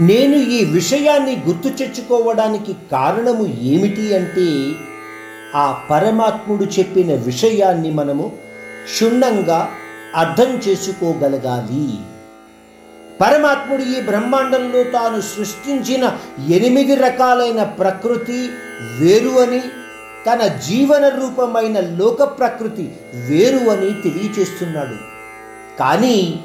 నేను ఈ విషయాన్ని గుర్తు తెచ్చుకోవడానికి కారణము ఏమిటి అంటే ఆ పరమాత్ముడు చెప్పిన విషయాన్ని మనము క్షుణ్ణంగా అర్థం చేసుకోగలగాలి. పరమాత్ముడు ఈ బ్రహ్మాండంలో తాను సృష్టించిన ఎనిమిది రకాలైన ప్రకృతి వేరు అని తన జీవన రూపమైన లోక ప్రకృతి వేరు అని తెలియచేస్తున్నాడు. కానీ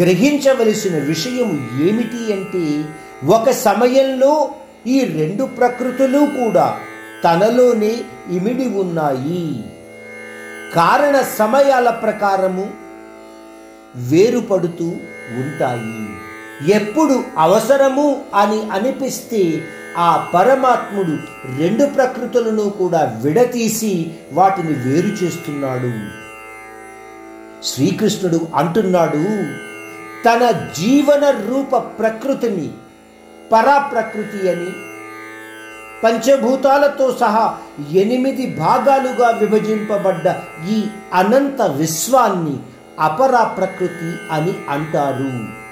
గ్రహించవలసిన విషయం ఏమిటి అంటే ఒక సమయంలో ఈ రెండు ప్రకృతులు కూడా తనలోనే ఇమిడి ఉన్నాయి. కారణ సమయాల ప్రకారము వేరుపడుతూ ఉంటాయి. ఎప్పుడు అవసరము అని అనిపిస్తే ఆ పరమాత్ముడు రెండు ప్రకృతులను కూడా విడతీసి వాటిని వేరు చేస్తున్నాడు. శ్రీకృష్ణుడు అంటున్నాడు తన జీవన రూప ప్రకృతిని పరాప్రకృతి అని పంచభూతాలతో సహా ఎనిమిది భాగాలుగా విభజింపబడ్డ ఈ అనంత విశ్వాన్ని అపరా ప్రకృతి అని అంటారు.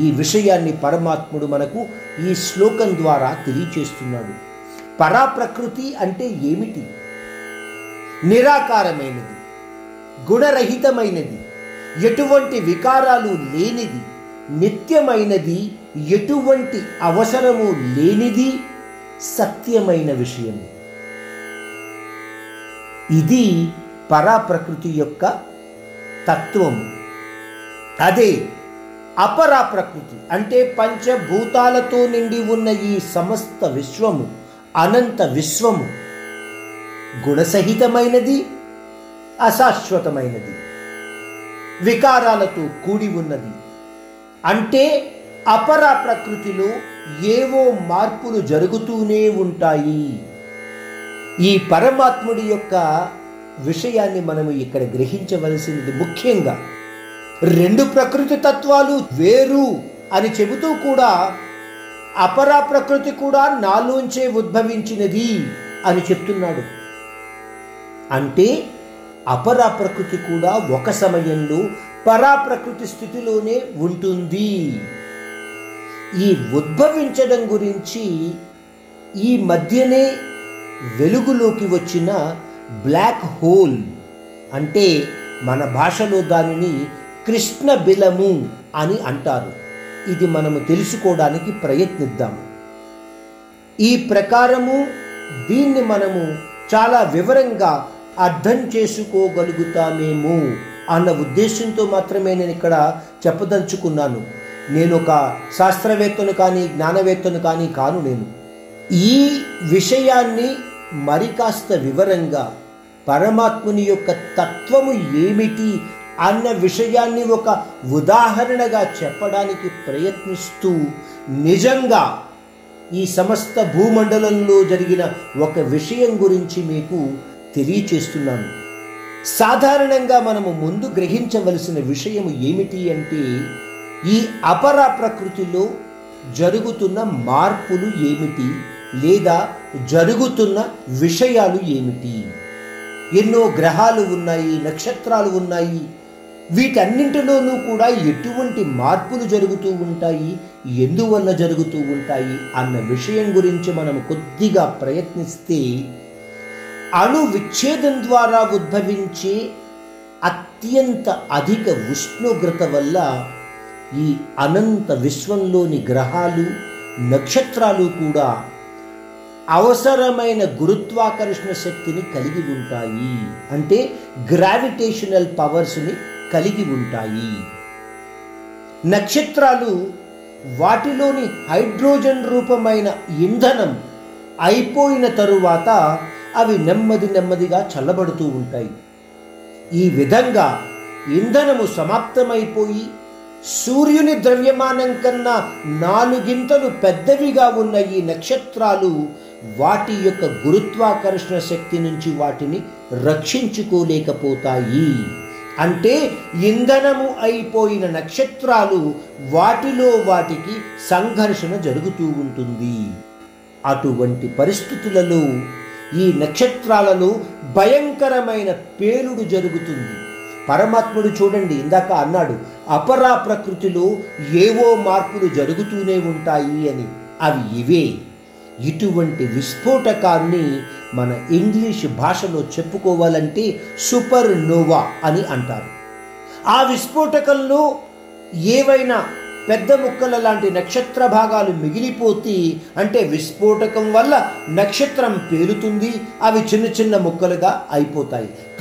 ఈ విషయాన్ని పరమాత్ముడు మనకు ఈ శ్లోకం ద్వారా తెలియచేస్తున్నాడు. పరాప్రకృతి అంటే ఏమిటి? నిరాకారమైనది గుణరహితమైనది ఎటువంటి వికారాలు లేనిది నిత్యమైనది ఎటువంటి అవసరము లేనిది సత్యమైన విషయము. ఇది పరాప్రకృతి యొక్క తత్వము. అదే అపరాప్రకృతి అంటే పంచభూతాలతో నిండి ఉన్న ఈ సమస్త విశ్వము అనంత విశ్వము గుణసహితమైనది అశాశ్వతమైనది. వికారాలతో కూడి ఉన్నది. అంటే అపర ప్రకృతిలో ఏవో మార్పులు జరుగుతూనే ఉంటాయి. ఈ పరమాత్ముడి యొక్క విషయాన్ని మనము ఇక్కడ గ్రహించవలసినది ముఖ్యంగా రెండు ప్రకృతి తత్వాలు వేరు అని చెబుతూ కూడా అపరా ప్రకృతి కూడా నాలోంచే ఉద్భవించినది అని చెప్తున్నాడు. అంటే అపరా ప్రకృతి కూడా ఒక సమయంలో పరాప్రకృతి స్థితిలోనే ఉంటుంది. ఈ ఉద్భవించడం గురించి ఈ మధ్యనే వెలుగులోకి వచ్చిన బ్లాక్ హోల్ అంటే మన భాషలో దానిని కృష్ణ బిలము అని అంటారు. ఇది మనము తెలుసుకోవడానికి ప్రయత్నిద్దాము ఈ ప్రకారము దీన్ని మనము చాలా వివరంగా అర్థం చేసుకోగలుగుతామేమో అన్న ఉద్దేశంతో మాత్రమే నేను ఇక్కడ చెప్పదలుచుకున్నాను. నేను ఒక శాస్త్రవేత్తను కానీ జ్ఞానవేత్తను కానీ కాను నేను. ఈ విషయాన్ని మరి కాస్త వివరంగా పరమాత్ముని యొక్క తత్వము ఏమిటి అన్న విషయాన్ని ఒక ఉదాహరణగా చెప్పడానికి ప్రయత్నిస్తూ నిజంగా ఈ సమస్త భూమండలంలో జరిగిన ఒక విషయం గురించి మీకు తెలియచేస్తున్నాను. సాధారణంగా మనము ముందు గ్రహించవలసిన విషయం ఏమిటి అంటే ఈ అపర ప్రకృతిలో జరుగుతున్న మార్పులు ఏమిటి లేదా జరుగుతున్న విషయాలు ఏమిటి? ఎన్నో గ్రహాలు ఉన్నాయి నక్షత్రాలు ఉన్నాయి. వీటన్నింటిలోనూ కూడా ఎటువంటి మార్పులు జరుగుతూ ఉంటాయి ఎందువల్ల జరుగుతూ ఉంటాయి అన్న విషయం గురించి మనం కొద్దిగా ప్రయత్నిస్తే అణు విచ్ఛేదం ద్వారా ఉద్భవించే అత్యంత అధిక ఉష్ణోగ్రత వల్ల ఈ అనంత విశ్వంలోని గ్రహాలు నక్షత్రాలు కూడా అవసరమైన గురుత్వాకర్షణ శక్తిని కలిగి ఉంటాయి. అంటే గ్రావిటేషనల్ పవర్స్ని కలిగి ఉంటాయి. నక్షత్రాలు వాటిలోని హైడ్రోజన్ రూపమైన ఇంధనం అయిపోయిన తరువాత అవి నెమ్మది నెమ్మదిగా చల్లబడుతూ ఉంటాయి. ఈ విధంగా ఇంధనము సమాప్తమైపోయి సూర్యుని ద్రవ్యమానం కన్నా నాలుగింతలు పెద్దవిగా ఉన్న ఈ నక్షత్రాలు వాటి యొక్క గురుత్వాకర్షణ శక్తి నుంచి వాటిని రక్షించుకోలేకపోతాయి. అంటే ఇంధనము అయిపోయిన నక్షత్రాలు వాటిలో వాటికి సంఘర్షణ జరుగుతూ ఉంటుంది. అటువంటి పరిస్థితులలో ఈ నక్షత్రాలలో భయంకరమైన పేలుడు జరుగుతుంది. పరమాత్ముడు చూడండి ఇందాక అన్నాడు అపరా ప్రకృతిలో ఏవో మార్పులు జరుగుతూనే ఉంటాయి అని. అవి ఇవే. ఇటువంటి విస్ఫోటకాన్ని మన ఇంగ్లీష్ భాషలో చెప్పుకోవాలంటే సూపర్ నోవా అని అంటారు. ఆ విస్ఫోటకంలో ఏవైనా పెద్ద ముక్కల లాంటి నక్షత్ర భాగాలు మిగిలిపోతే అంటే విస్ఫోటకం వల్ల నక్షత్రం పేలుతుంది. అవి చిన్న చిన్న ముక్కలుగా అయిపోతాయి.